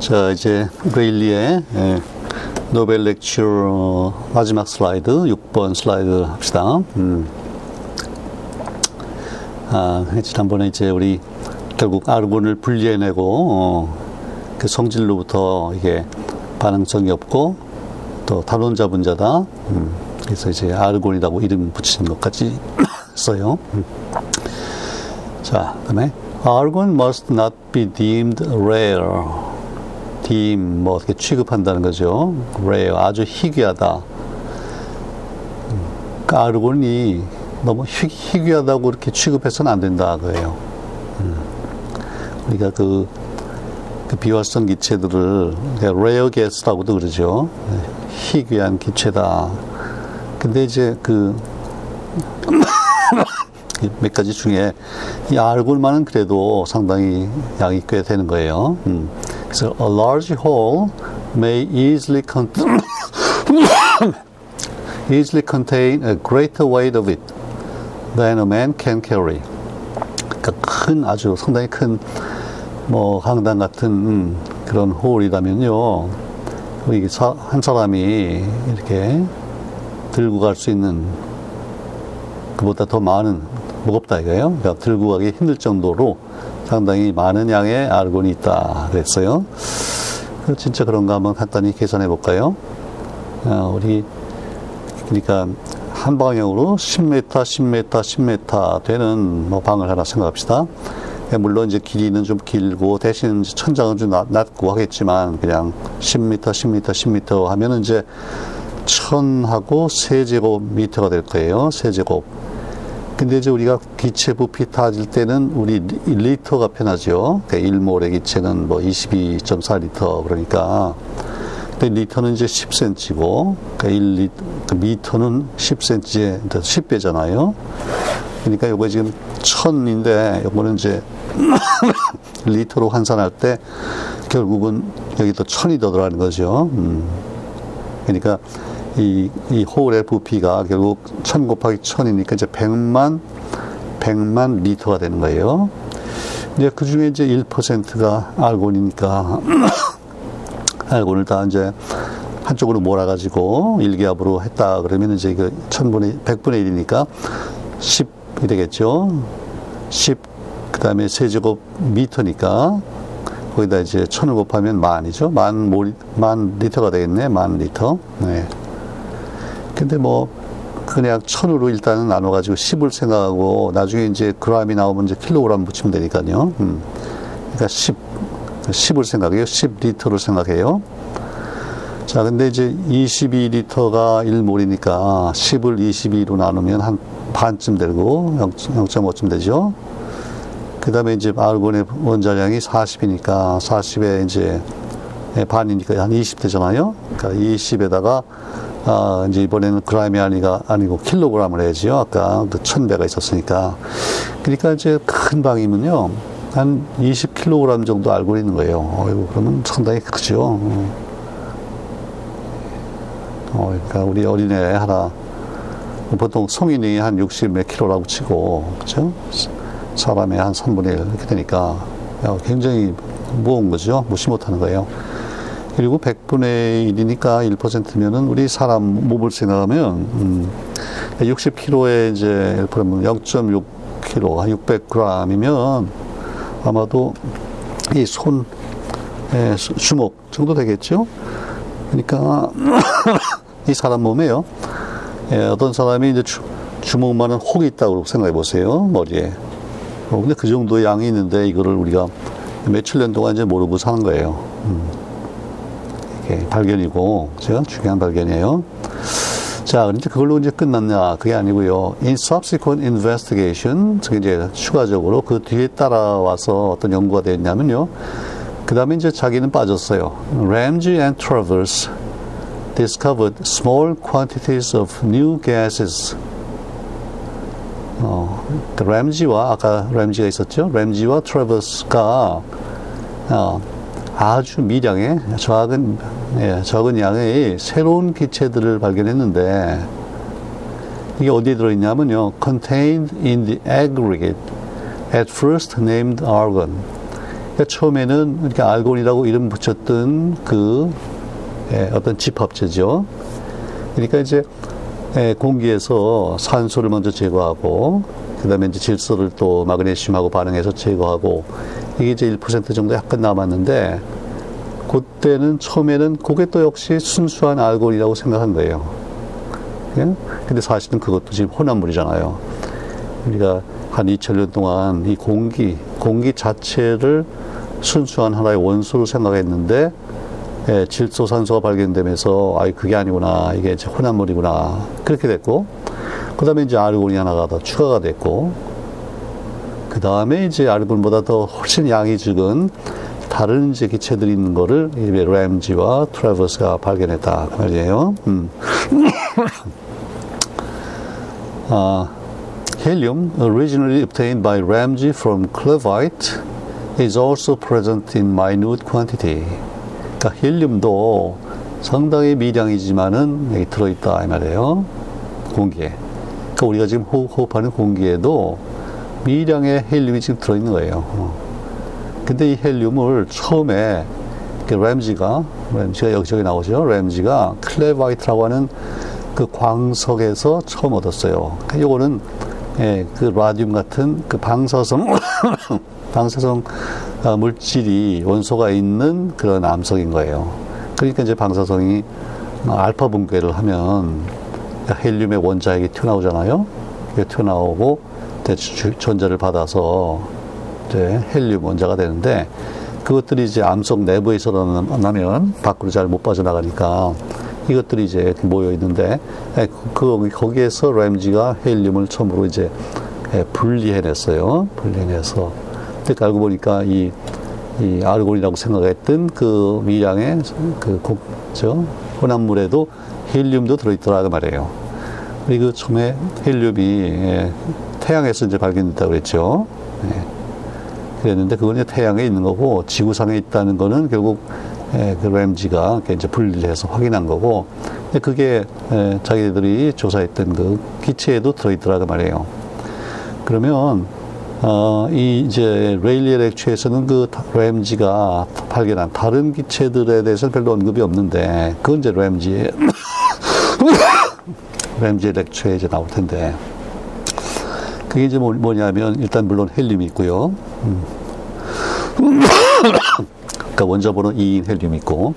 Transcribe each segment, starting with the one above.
자, 이제 레일리의 예, 노벨 렉처 마지막 슬라이드, 6번 슬라이드 합시다. 음. 아, 지난번에 이제 우리 결국 아르곤을 분리해내고, 어, 그 성질로부터 이게 반응성이 없고, 또 단원자 분자다. 음. 그래서 이제 아르곤이라고 이름 붙이는 것까지 써요. 음. 자, 그 다음에 Argon must not be deemed rare. Deem 뭐 어떻게 취급한다는 거죠. rare 아주 희귀하다. 그러니까 아르곤이 너무 희, 희귀하다고 그렇게 취급해서는 안 된다 그거예요. 음. 우리가 그, 그 비활성 기체들을 rare gas라고도 그러죠. 희귀한 기체다. 근데 이제 그 몇 가지 중에 이 알골만은 그래도 상당히 양이 꽤 되는 거예요. 음. 그래서 a large hole may easily contain easily contain a greater weight of it than a man can carry. 그러니까 큰 아주 상당히 큰 뭐 강당 같은 음, 그런 홀이라면요. 한 사람이 이렇게 들고 갈 수 있는 그보다 더 많은 무겁다 이거예요. 그러니까 들고 가기 힘들 정도로 상당히 많은 양의 아르곤이 있다 그랬어요. 진짜 그런가 한번 간단히 계산해 볼까요? 어, 우리 그러니까 한 방향으로 10m, 10m, 10m 되는 뭐 방을 하나 생각합시다. 물론 이제 길이는 좀 길고 대신 천장은 좀 낮고 하겠지만 그냥 10m, 10m, 10m 하면은 이제 천하고 세제곱미터가 될 거예요. 세제곱. 근데 이제 우리가 기체 부피 따질 때는 우리 리터가 편하죠. 그러니까 1몰의 기체는 뭐 22.4리터 그러니까. 근데 리터는 이제 10cm고, 그러니까 1리, 그 미터는 10cm에 10배잖아요. 그러니까 요거 지금 천인데 요거는 이제 리터로 환산할 때 결국은 여기 또 천이 더 들어가는 거죠. 음. 그러니까 이, 이 홀의 부피가 결국 천 곱하기 천이니까 이제 백만, 백만 리터가 되는 거예요. 이제 그 중에 이제 1%가 알곤이니까, 알곤을 다 이제 한쪽으로 몰아가지고 일기압으로 했다 그러면 이제 그 천분의, 백분의 1이니까 10이 되겠죠. 10, 그 다음에 세제곱 미터니까 거기다 이제 천을 곱하면 만이죠. 만, 모리, 만 리터가 되겠네. 만 리터. 네. 근데 뭐 그냥 천으로 일단은 나눠가지고 10을 생각하고 나중에 이제 그람이 나오면 이제 킬로그램 붙이면 되니까요. 음. 그러니까 10, 10을 생각해요. 10리터를 생각해요. 자, 근데 이제 22리터가 1몰이니까 10을 22로 나누면 한 반쯤 되고 0.5쯤 되죠. 그 다음에 이제 아르곤의 원자량이 40이니까 40에 이제 반이니까 한 20 되잖아요. 그러니까 20에다가 아, 이제 이번에는 그람이 아니가, 아니고 킬로그램을 해야지요. 아까 그 천배가 있었으니까. 그러니까 이제 큰 방이면요. 한 20kg 정도 알고 있는 거예요. 어이구, 그러면 상당히 크죠. 어, 그러니까 우리 어린애 하나, 보통 성인이 한 60 몇 킬로라고 치고, 그죠? 사람의 한 3분의 1 이렇게 되니까 굉장히 무거운 거죠. 무시 못하는 거예요. 그리고 100분의 1이니까 1%면은 우리 사람 몸을 생각하면, 음, 60kg에 이제 1%면 0.6kg, 600g이면 아마도 이 손, 예, 주먹 정도 되겠죠? 그러니까 이 사람 몸에요. 예, 어떤 사람이 이제 주, 주먹만한 혹이 있다고 생각해 보세요. 머리에. 어, 근데 그 정도의 양이 있는데 이거를 우리가 며칠 년 동안 이제 모르고 사는 거예요. 음. 이게 발견이고, 제가 중요한 발견이에요. 자, 그런데 그걸로 이제 끝났냐? 그게 아니고요. In subsequent investigation, 즉 이제 추가적으로 그 뒤에 따라와서 어떤 연구가 됐냐면요. 그 다음에 이제 자기는 빠졌어요. Ramsey and Travers discovered small quantities of new gases. 어, 그 램지와 아까 램지가 있었죠. 램지와 트래버스가 어, 아주 미량의 적은 예, 적은 양의 새로운 기체들을 발견했는데 이게 어디에 들어있냐면요. contained in the aggregate at first named argon. 그러니까 처음에는 이렇게 알곤이라고 이름 붙였던 그 예, 어떤 집합체죠. 그러니까 이제 예, 공기에서 산소를 먼저 제거하고 그다음에 이제 질소를 또 마그네슘하고 반응해서 제거하고 이게 이제 1% 정도 약간 남았는데 그때는 처음에는 그게 또 역시 순수한 알코올이라고 생각한 거예요. 예? 근데 사실은 그것도 지금 혼합물이잖아요. 우리가 한 2000년 동안 이 공기, 공기 자체를 순수한 하나의 원소로 생각했는데 예, 질소 산소가 발견되면서 아 그게 아니구나 이게 이제 혼합물이구나 그렇게 됐고 그 다음에 이제 아르곤이 하나가 더 추가가 됐고 그 다음에 이제 아르곤보다 더 훨씬 양이 적은 다른 이제 기체들이 있는 거를 램지와 트래버스가 발견했다 그 말이에요. 음. 아, helium originally obtained by Ramsey from clevite is also present in minute quantity. 그러니까 헬륨도 상당히 미량이지만은 들어있다 이 말이에요. 공기에. 그러니까 우리가 지금 호흡하는 공기에도 미량의 헬륨이 지금 들어있는 거예요. 어. 근데 이 헬륨을 처음에 램지가 램지가 여기저기 나오죠. 램지가 클레바이트라고 하는 그 광석에서 처음 얻었어요. 요거는 예, 그 라듐 같은 그 방사성 방사성 어, 물질이 원소가 있는 그런 암석인 거예요. 그러니까 이제 방사성이 알파 분괴를 하면 헬륨의 원자핵이 튀어나오잖아요. 튀어나오고 전자를 받아서 이제 헬륨 원자가 되는데 그것들이 이제 암석 내부에 있어 나면 밖으로 잘 못 빠져나가니까 이것들이 이제 모여 있는데 그 거기에서 램지가 헬륨을 처음으로 이제 분리해냈어요. 분리해내서 그때 알고 보니까 이, 이 아르곤이라고 생각했던 그 미량의 그 곡, 저, 혼합물에도 헬륨도 들어있더라, 그 말이에요. 그리고 처음에 헬륨이 예, 태양에서 이제 발견됐다고 그랬죠. 예. 그랬는데 그건 태양에 있는 거고 지구상에 있다는 거는 결국 예, 그 램지가 이제 분리를 해서 확인한 거고 그게 예, 자기들이 조사했던 그 기체에도 들어있더라 그 말이에요. 그러면 어, 이 이제 레일리의 렉처에서는 그 램지가 발견한 다른 기체들에 대해서는 별로 언급이 없는데 그건 이제 램지의 램지의 렉처에 이제 나올 텐데 그게 이제 뭐, 뭐냐면 일단 물론 헬륨이 있고요. 음. 그러니까 원자 번호 2인 헬륨이 있고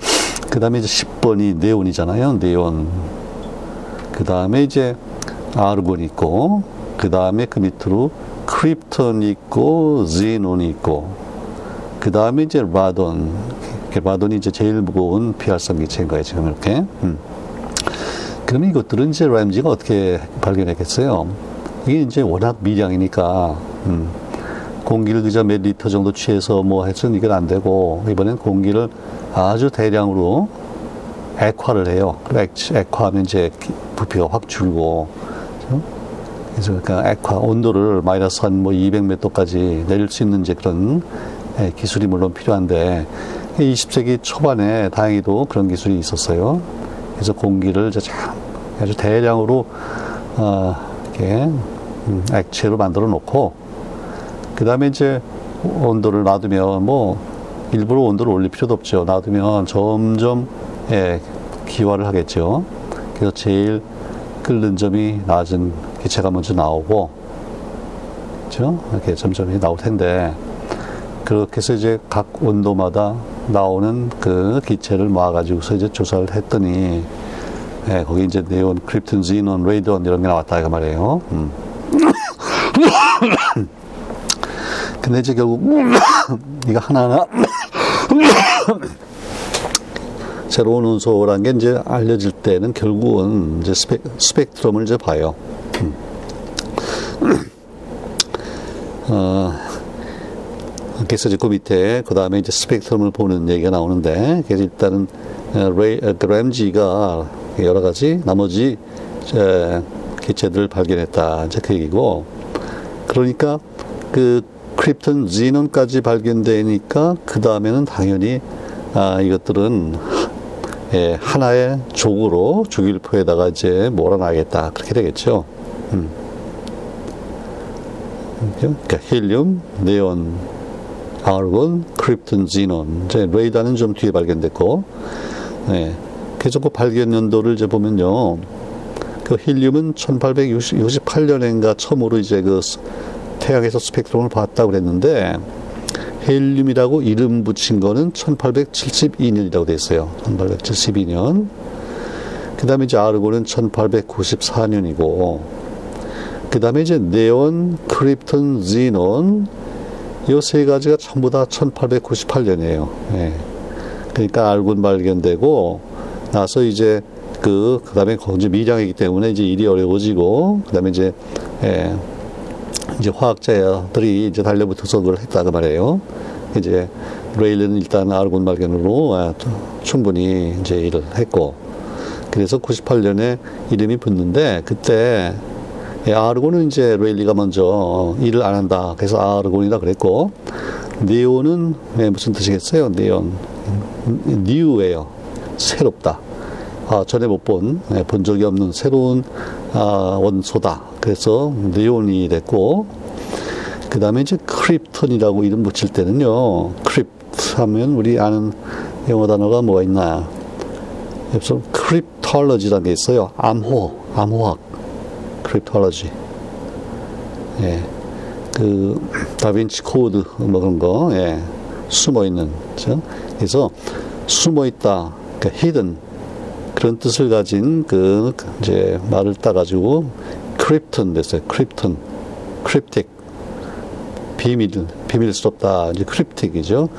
그 다음에 이제 10번이 네온이잖아요. 네온. 그 다음에 이제 아르곤이 있고 그 다음에 그 밑으로 크립톤이 있고 제논이 있고 그 다음에 이제 라돈 라돈이 이제 제일 무거운 비활성 기체인 거예요 지금 이렇게 음. 그러면 이것들은 이제 램지가 어떻게 발견했겠어요 이게 이제 워낙 미량이니까 음. 공기를 그저 몇 리터 정도 취해서 뭐 해서는 이건 안 되고 이번엔 공기를 아주 대량으로 액화를 해요. 액화하면 이제 부피가 확 줄고 그래서 그러니까 액화 온도를 마이너스 한 뭐 200m까지 내릴 수 있는 이제 그런 예, 기술이 물론 필요한데 20세기 초반에 다행히도 그런 기술이 있었어요. 그래서 공기를 이제 참 아주 대량으로 어, 이렇게 음, 액체로 만들어 놓고 그 다음에 이제 온도를 놔두면 뭐 일부러 온도를 올릴 필요도 없죠. 놔두면 점점 예, 기화를 하겠죠. 그래서 제일 끓는 점이 낮은 기체가 먼저 나오고, 그죠? 이렇게 점점 나올 텐데, 그렇게 해서 이제 각 온도마다 나오는 그 기체를 모아가지고서 이제 조사를 했더니, 예, 거기 이제 네온, 크립톤, 지논, 레이돈 이런 게 나왔다, 이거 말이에요. 음. 근데 이제 결국, 이거 하나하나, 새로운 운소란 게 이제 알려질 때는 결국은 이제 스펙, 스펙트럼을 이제 봐요. 음. 어, 그래서 이제 그 밑에 그 다음에 이제 스펙트럼을 보는 얘기가 나오는데 그래서 일단은 어, 레이, 어, 그 램지가 여러 가지 나머지 기체들을 발견했다 이제 그 얘기고 그러니까 그 크립톤 지논까지 발견되니까 그 다음에는 당연히 아, 이것들은 예, 하나의 족으로 주길포에다가 이제 몰아놔야겠다. 그렇게 되겠죠. 음. 그러니까 헬륨, 네온, 아르곤, 크립톤, 지논. 이제 레이더는 좀 뒤에 발견됐고, 예. 계속 그 발견 연도를 이제 보면요. 그 힐륨은 1868년인가 처음으로 이제 그 태양에서 스펙트럼을 봤다고 그랬는데, 헬륨이라고 이름 붙인 거는 1872년이라고 돼 있어요. 1872년. 그 다음에 이제 아르곤은 1894년이고, 그 다음에 이제 네온, 크립톤, 지논, 이 세 가지가 전부 다 1898년이에요. 예. 그러니까 알곤 발견되고, 나서 이제 그, 그 다음에 이제 미량이기 때문에 이제 일이 어려워지고, 그 다음에 이제, 예, 이제 화학자들이 이제 달려붙어서 그걸 했다고 말해요. 이제 레일은 일단 아르곤 발견으로 아, 충분히 이제 일을 했고, 그래서 98년에 이름이 붙는데, 그때 예, 아르곤은 이제 레일리가 먼저 일을 안 한다. 그래서 아르곤이라 그랬고, 네온은 네, 무슨 뜻이겠어요? 네온. new예요. 새롭다. 아, 전에 못 본, 네, 본 적이 없는 새로운 아, 원소다. 그래서 네온이 됐고, 그 다음에 이제 크립톤이라고 이름 붙일 때는요, 크립 하면 우리 아는 영어 단어가 뭐가 있나. 그래서 cryptology라는 게 있어요. 암호, 암호학. cryptology. 예. 그 다빈치 코드 뭐 그런 거 예. 숨어 있는? 그래서 숨어 있다 그러니까 hidden 그런 뜻을 가진 그 이제 말을 따 가지고 크립톤 됐어요 크립톤 cryptic 비밀 비밀스럽다 이제 cryptic이죠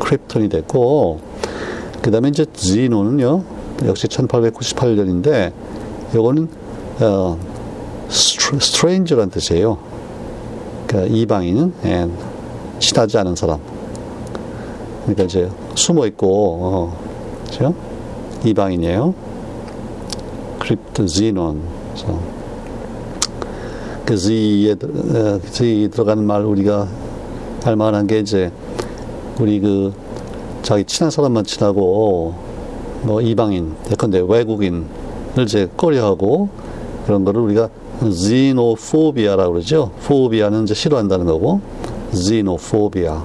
크립톤이 됐고 그 다음에 이제 xenon은요 역시 1898년인데 요거는 어 stranger란 뜻이에요. 그러니까 이방인, 예, 친하지 않은 사람. 그러니까 이제 숨어 있고, 어, 그죠? 이방인이에요. crypt xenon. 그 Z에, Z 들어가는 말 우리가 할 만한 게 이제 우리 그 자기 친한 사람만 친하고 뭐 이방인, 예컨대 외국인을 이제 꺼려하고 그런 거를 우리가 xenophobia,라고 그러죠. phobia는 이제 싫어한다는 거고, xenophobia.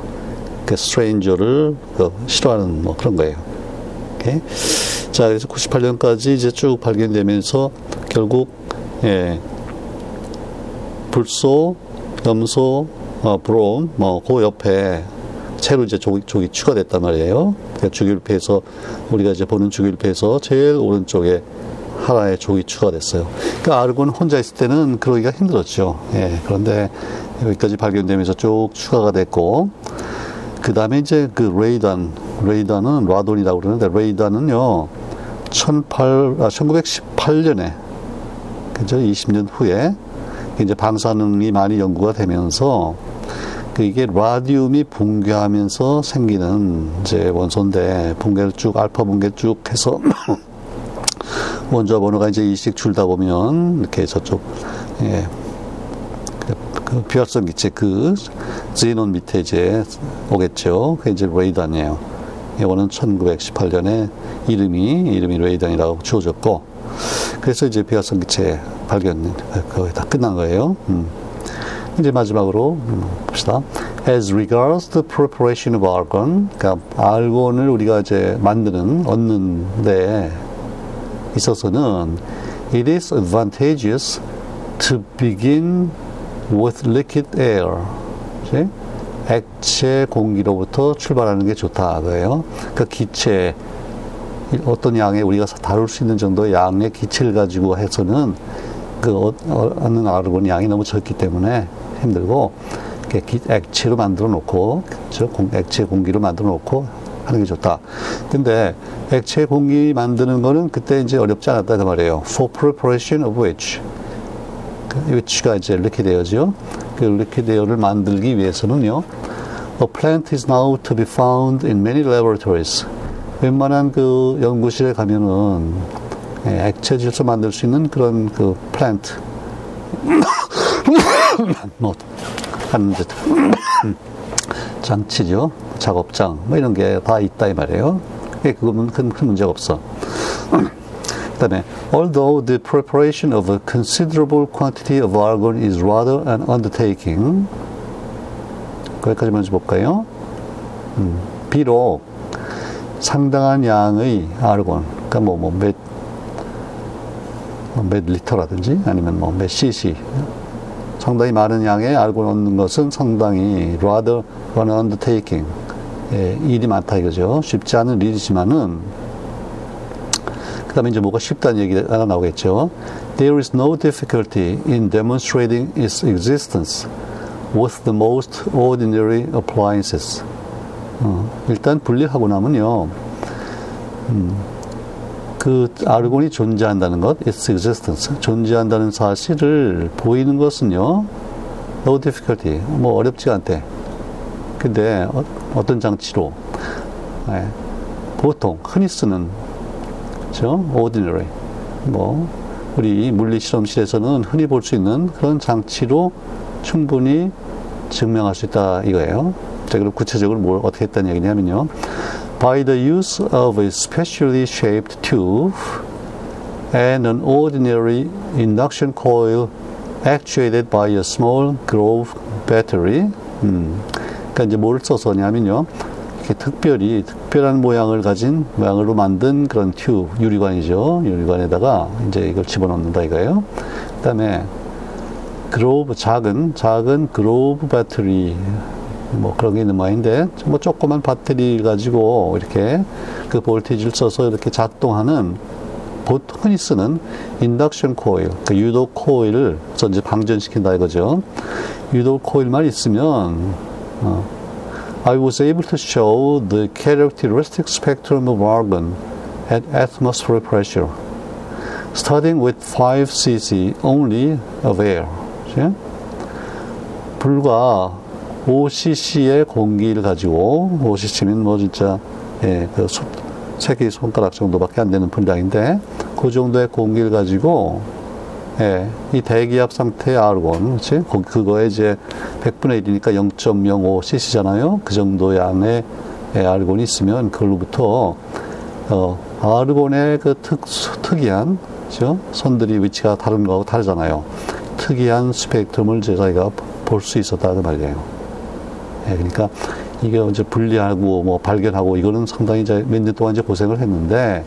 그 stranger를 그 싫어하는 뭐 그런 거예요. 오케이? 자, 그래서 98년까지 이제 쭉 발견되면서 결국, 예, 불소, 염소, 어, 브롬, 뭐, 그 옆에 새로 이제 족이, 족이 추가됐단 말이에요. 그러니까 주기율표에서, 우리가 이제 보는 주기율표에서 제일 오른쪽에 하나의 족이 추가됐어요. 그러니까 아르곤 혼자 있을 때는 그러기가 힘들었죠. 예, 그런데 여기까지 발견되면서 쭉 추가가 됐고, 그 다음에 이제 그 레이단, 레이단은 라돈이라고 그러는데, 레이단은요, 18, 아, 1918년에, 그죠? 20년 후에, 이제 방사능이 많이 연구가 되면서, 그 이게 라디움이 붕괴하면서 생기는 이제 원소인데, 붕괴를 쭉, 알파 붕괴 쭉 해서, 원자 번호가 이제 이씩 줄다 보면 이렇게 저쪽 예, 그, 그 비활성 기체 그 제논 밑에 이제 오겠죠. 그게 이제 레이단이에요. 이거는 1918년에 이름이 이름이 레이단이라고 지어졌고 그래서 이제 비활성 기체 발견 거의 다 끝난 거예요. 음. 이제 마지막으로 음, 봅시다. As regards the preparation of argon, 그러니까 알곤을 우리가 이제 만드는 얻는데 있어서는 it is advantageous to begin with liquid air. 그치? 액체 공기로부터 출발하는 게 좋다. 그예요. 그 기체 어떤 양의 우리가 다룰 수 있는 정도의 양의 기체를 가지고 해서는 그 얻는 아르곤 양이 너무 적기 때문에 힘들고 액체로 만들어 놓고 그렇죠? 액체 공기로 만들어 놓고 하는 게 좋다. 근데 액체 공기 만드는 거는 그때 이제 어렵지 않았다 그 말이에요. For preparation of which. 그 which가 이제 liquid air죠. 그 air를 만들기 위해서는요. A plant is now to be found in many laboratories. 웬만한 그 연구실에 가면은 예, 액체 질소 만들 수 있는 그런 그 플랜트 뭐 하는 듯 장치죠. 작업장 뭐 이런 게 다 있다 이 말이에요. 그거는 큰, 큰 문제가 없어. 그다음에 although the preparation of a considerable quantity of argon is rather an undertaking 거기까지 먼저 볼까요? 음, 비록 상당한 양의 아르곤, 그러니까 뭐, 뭐, 몇, 뭐 몇 리터라든지 아니면 뭐 몇 cc, 상당히 많은 양의 아르곤을 얻는 것은 상당히 rather an undertaking, 예, 일이 많다 이거죠. 쉽지 않은 일이지만은, 그 다음에 이제 뭐가 쉽다는 얘기가 나오겠죠. There is no difficulty in demonstrating its existence with the most ordinary appliances. 어, 일단 분리하고 나면요, 음, 그 아르곤이 존재한다는 것, its existence, 존재한다는 사실을 보이는 것은요, no difficulty, 뭐 어렵지가 않대. 근데 어, 떤 장치로, 예, 보통 흔히 쓰는, 그죠? ordinary, 뭐 우리 물리 실험실에서는 흔히 볼 수 있는 그런 장치로 충분히 증명할 수 있다 이거예요. 자, 그럼 구체적으로 뭘 어떻게 했다는 얘기냐면요. By the use of a specially shaped tube and an ordinary induction coil actuated by a small Grove battery. 음, 그러니까 이제 뭘 써서냐면요. 이렇게 특별히 특별한 모양을 가진 모양으로 만든 그런 튜브 유리관이죠. 유리관에다가 이제 이걸 집어넣는다 이거예요. 그다음에 그로브 작은 작은 그로브 배터리 뭐 그런 게 있는 모양인데 뭐 조그만 배터리 가지고 이렇게 그 볼테이지를 써서 이렇게 작동하는 보통 흔히 쓰는 인덕션 코일, 그 유도 코일을 이제 방전시킨다 이거죠. 유도 코일만 있으면 어, I was able to show the characteristic spectrum of argon at atmospheric pressure, starting with 5 cc only of air. 그치? 불과 5cc의 공기를 가지고 5cc면 뭐 진짜 예, 그 세개 손가락 정도밖에 안 되는 분량인데 그 정도의 공기를 가지고 예, 이 대기압 상태의 아르곤, 그치? 그거에 이제 100분의 1이니까 0.05cc잖아요. 그 정도 양의 예, 아르곤이 있으면 그걸로부터 어, 아르곤의 그 특, 특이한 그죠? 선들이 위치가 다른 거하고 다르잖아요. 특이한 스펙트럼을 저희가 볼 수 있었다 그 말이에요. 예, 그러니까 이게 이제 분리하고 뭐 발견하고 이거는 상당히 이제 몇 년 동안 이제 고생을 했는데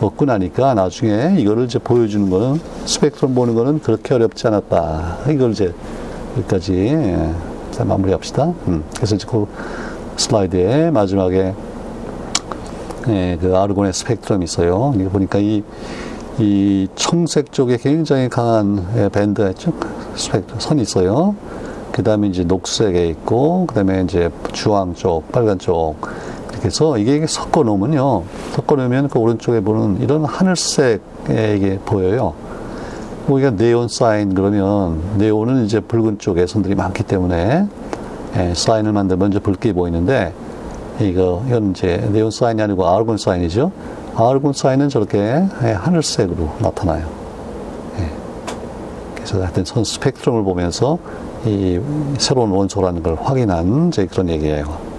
얻고 나니까 나중에 이거를 이제 보여주는 거는 스펙트럼 보는 거는 그렇게 어렵지 않았다. 이걸 이제 여기까지 예, 마무리합시다. 음, 그래서 이제 그 슬라이드에 마지막에 예, 그 아르곤의 스펙트럼이 있어요. 이게 보니까 이, 이 청색 쪽에 굉장히 강한 예, 밴드 스펙트럼 선이 있어요. 그 다음에 이제 녹색에 있고, 그 다음에 이제 주황 쪽, 빨간 쪽. 해서 이게 섞어 놓으면요. 섞어 놓으면 그 오른쪽에 보는 이런 하늘색에 이게 보여요. 우리가 네온 사인 그러면 네온은 이제 붉은 쪽에 선들이 많기 때문에 예, 사인을 만들면 먼저 붉게 보이는데 이거 이건 이제 네온 사인이 아니고 아르곤 사인이죠. 아르곤 사인은 저렇게 예, 하늘색으로 나타나요. 예. 그래서 하여튼 선 스펙트럼을 보면서 이 새로운 원소라는 걸 확인한 이제 그런 얘기예요.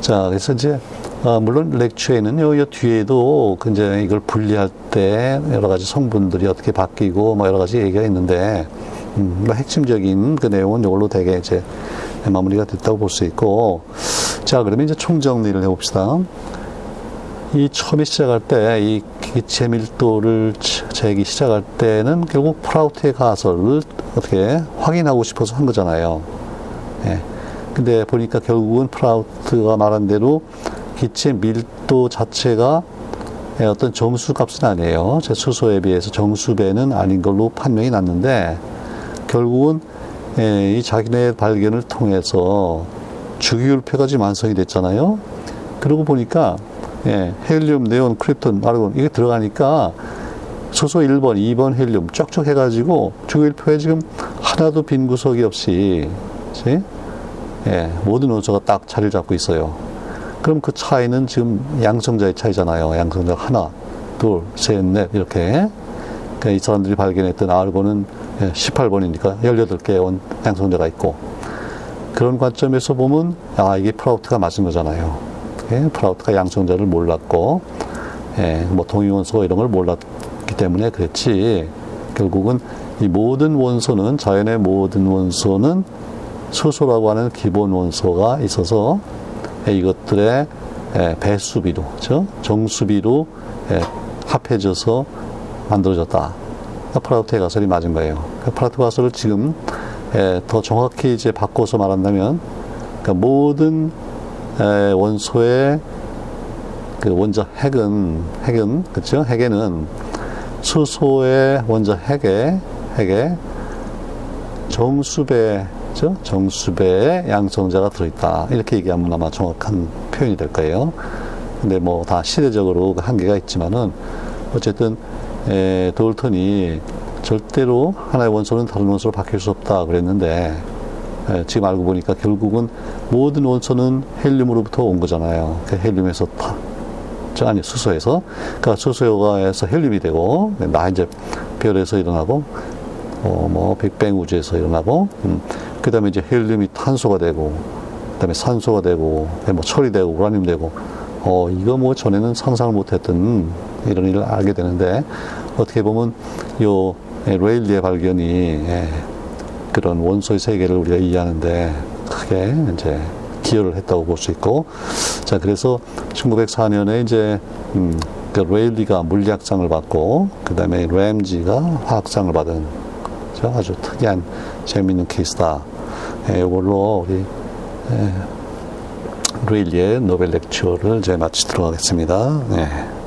예. 자, 그래서 이제 어, 물론 렉처에는 요, 요 뒤에도 그 이제 이걸 분리할 때 여러 가지 성분들이 어떻게 바뀌고 뭐 여러 가지 얘기가 있는데 음, 뭐 핵심적인 그 내용은 이걸로 되게 이제 마무리가 됐다고 볼 수 있고 자, 그러면 이제 총정리를 해봅시다. 이 처음에 시작할 때 이 기체 밀도를 재기 시작할 때는 결국 프라우트의 가설을 어떻게 확인하고 싶어서 한 거잖아요. 예. 근데 보니까 결국은 프라우트가 말한 대로 기체 밀도 자체가 예, 어떤 정수 값은 아니에요. 제 수소에 비해서 정수배는 아닌 걸로 판명이 났는데 결국은 예, 이 자기네 발견을 통해서 주기율표가 지금 완성이 됐잖아요. 그러고 보니까 예, 헬륨, 네온, 크립톤, 아르곤 이게 들어가니까 소소 1번, 2번 헬륨 쫙쫙 해가지고 주기율표에 지금 하나도 빈 구석이 없이 그치? 예, 모든 원소가 딱 자리를 잡고 있어요. 그럼 그 차이는 지금 양성자의 차이잖아요. 양성자 하나, 둘, 셋, 넷 이렇게 그러니까 이 사람들이 발견했던 아르곤은 18번이니까 18개의 원 양성자가 있고 그런 관점에서 보면 아 이게 프라우트가 맞은 거잖아요. 예, 프라우트가 양성자를 몰랐고, 예, 뭐 동위원소 이런 걸 몰랐기 때문에 그랬지. 결국은 이 모든 원소는 자연의 모든 원소는 수소라고 하는 기본 원소가 있어서 예, 이것들의 예, 배수비로, 죠 정수비로 예, 합해져서 만들어졌다. 프라우트 가설이 맞은 거예요. 그 프라우트 가설을 지금 예, 더 정확히 이제 바꿔서 말한다면 그러니까 모든 예, 원소의 그 원자 핵은 핵은 그렇죠? 핵에는 수소의 원자 핵에 핵에 정수배 죠? 정수배의 양성자가 들어있다. 이렇게 얘기하면 아마 정확한 표현이 될 거예요. 근데 뭐 다 시대적으로 그 한계가 있지만은 어쨌든 에, 돌턴이 절대로 하나의 원소는 다른 원소로 바뀔 수 없다 그랬는데 에, 지금 알고 보니까 결국은 모든 원소는 헬륨으로부터 온 거잖아요. 그 헬륨에서 다, 저 아니 수소에서. 그러니까 수소가에서 헬륨이 되고 나 이제 별에서 일어나고 어, 뭐 빅뱅 우주에서 일어나고 음, 그 다음에 이제 헬륨이 탄소가 되고 그 다음에 산소가 되고 뭐 철이 되고 우라늄 되고 어 이거 뭐 전에는 상상을 못 했던 이런 일을 알게 되는데 어떻게 보면 요 레일리의 발견이 예, 그런 원소의 세계를 우리가 이해하는데 크게 이제 기여를 했다고 볼 수 있고 자 그래서 1904년에 이제 음, 그 레일리가 물리학상을 받고 그 다음에 램지가 화학상을 받은 아주 특이한 재미있는 케이스다. 예, 이걸로 우리 예, 레일리의 노벨 렉처를 이제 마치도록 하겠습니다. 예.